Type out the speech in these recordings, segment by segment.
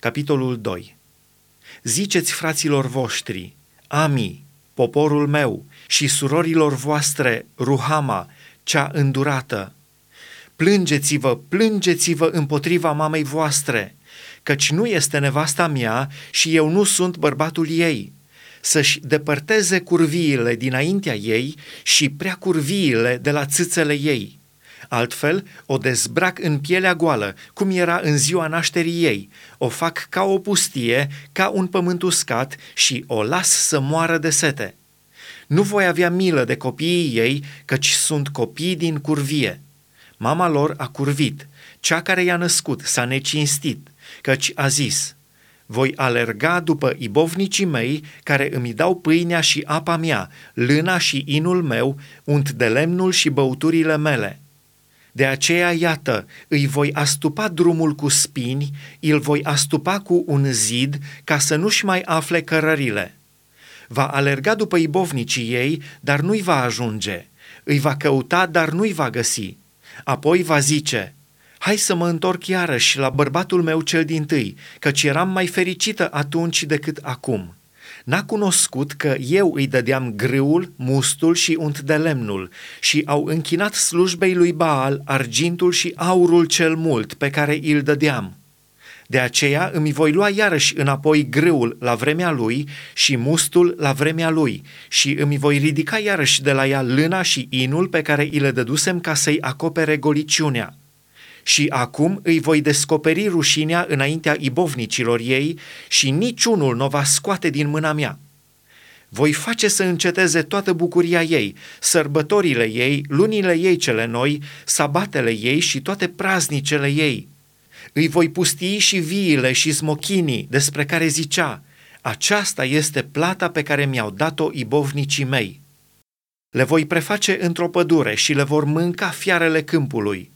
capitolul 2 Ziceți fraților voștri, Ami, poporul meu, și surorilor voastre, Ruhama, cea îndurată. Plângeți-vă, plângeți-vă împotriva mamei voastre, căci nu este nevasta mea și eu nu sunt bărbatul ei, să-și depărteze curviile dinaintea ei și prea curviile de la țâțele ei. Altfel, o dezbrac în pielea goală, cum era în ziua nașterii ei, o fac ca o pustie, ca un pământ uscat și o las să moară de sete. Nu voi avea milă de copiii ei, căci sunt copii din curvie. Mama lor a curvit, cea care i-a născut s-a necinstit, căci a zis, voi alerga după ibovnicii mei care îmi dau pâinea și apa mea, lâna și inul meu, unt de lemnul și băuturile mele. De aceea, iată, îi voi astupa drumul cu spini, îl voi astupa cu un zid, ca să nu-și mai afle cărările. Va alerga după ibovnicii ei, dar nu-i va ajunge. Îi va căuta, dar nu-i va găsi. Apoi va zice, hai să mă întorc iarăși la bărbatul meu cel din tâi, căci eram mai fericită atunci decât acum. N-a cunoscut că eu îi dădeam grâul, mustul și unt de lemnul și au închinat slujbei lui Baal argintul și aurul cel mult pe care îl dădeam. De aceea îmi voi lua iarăși înapoi grâul la vremea lui și mustul la vremea lui și îmi voi ridica iarăși de la ea lâna și inul pe care îi le dădusem ca să-i acopere goliciunea. Și acum îi voi descoperi rușinea înaintea ibovnicilor ei și niciunul nu va scoate din mâna mea. Voi face să înceteze toată bucuria ei, sărbătorile ei, lunile ei cele noi, sabatele ei și toate praznicele ei – îi voi pustii și viile și smochinii despre care zicea, aceasta este plata pe care mi-au dat-o ibovnicii mei. Le voi preface într-o pădure și le vor mânca fiarele câmpului.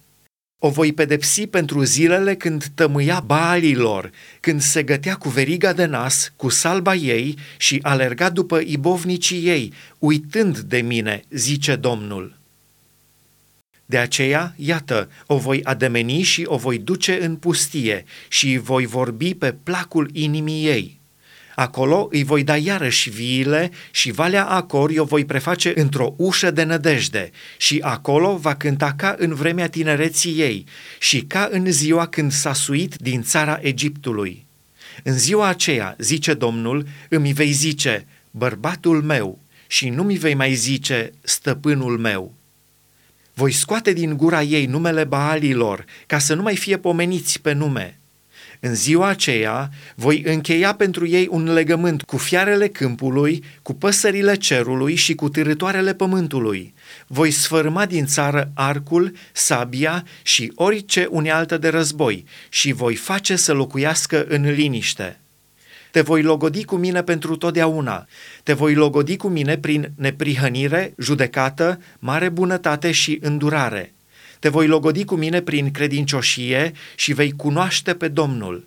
O voi pedepsi pentru zilele când tămâia baalilor, când se gătea cu veriga de nas, cu salba ei și alerga după ibovnicii ei, uitând de mine, zice Domnul. De aceea, iată, o voi ademeni și o voi duce în pustie și voi vorbi pe placul inimii ei. Acolo îi voi da iarăși viile și Valea Acor o voi preface într-o ușă de nădejde și acolo va cânta ca în vremea tinereții ei și ca în ziua când s-a suit din țara Egiptului. În ziua aceea, zice Domnul, îmi vei zice, bărbatul meu, și nu mi vei mai zice, stăpânul meu voi scoate din gura ei numele Baalilor, ca să nu mai fie pomeniți pe nume. În ziua aceea voi încheia pentru ei un legământ cu fiarele câmpului, cu păsările cerului și cu târătoarele pământului. Voi sfărâma din țară arcul, sabia și orice unealtă de război și voi face să locuiască în liniște. Te voi logodi cu mine pentru totdeauna. Te voi logodi cu mine prin neprihănire, judecată, mare bunătate și îndurare. Te voi logodi cu mine prin credincioșie și vei cunoaște pe Domnul.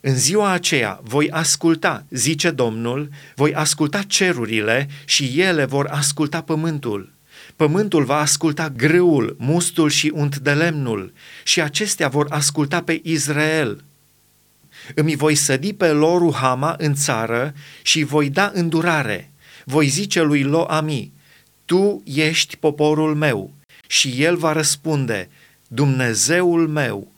În ziua aceea voi asculta, zice Domnul, voi asculta cerurile și ele vor asculta pământul. Pământul va asculta grâul, mustul și unt de lemnul și acestea vor asculta pe Israel. Îmi voi sădi pe Loru Hama în țară și voi da îndurare. Voi zice lui Lo Ami, tu ești poporul meu. Și el va răspunde, Dumnezeul meu.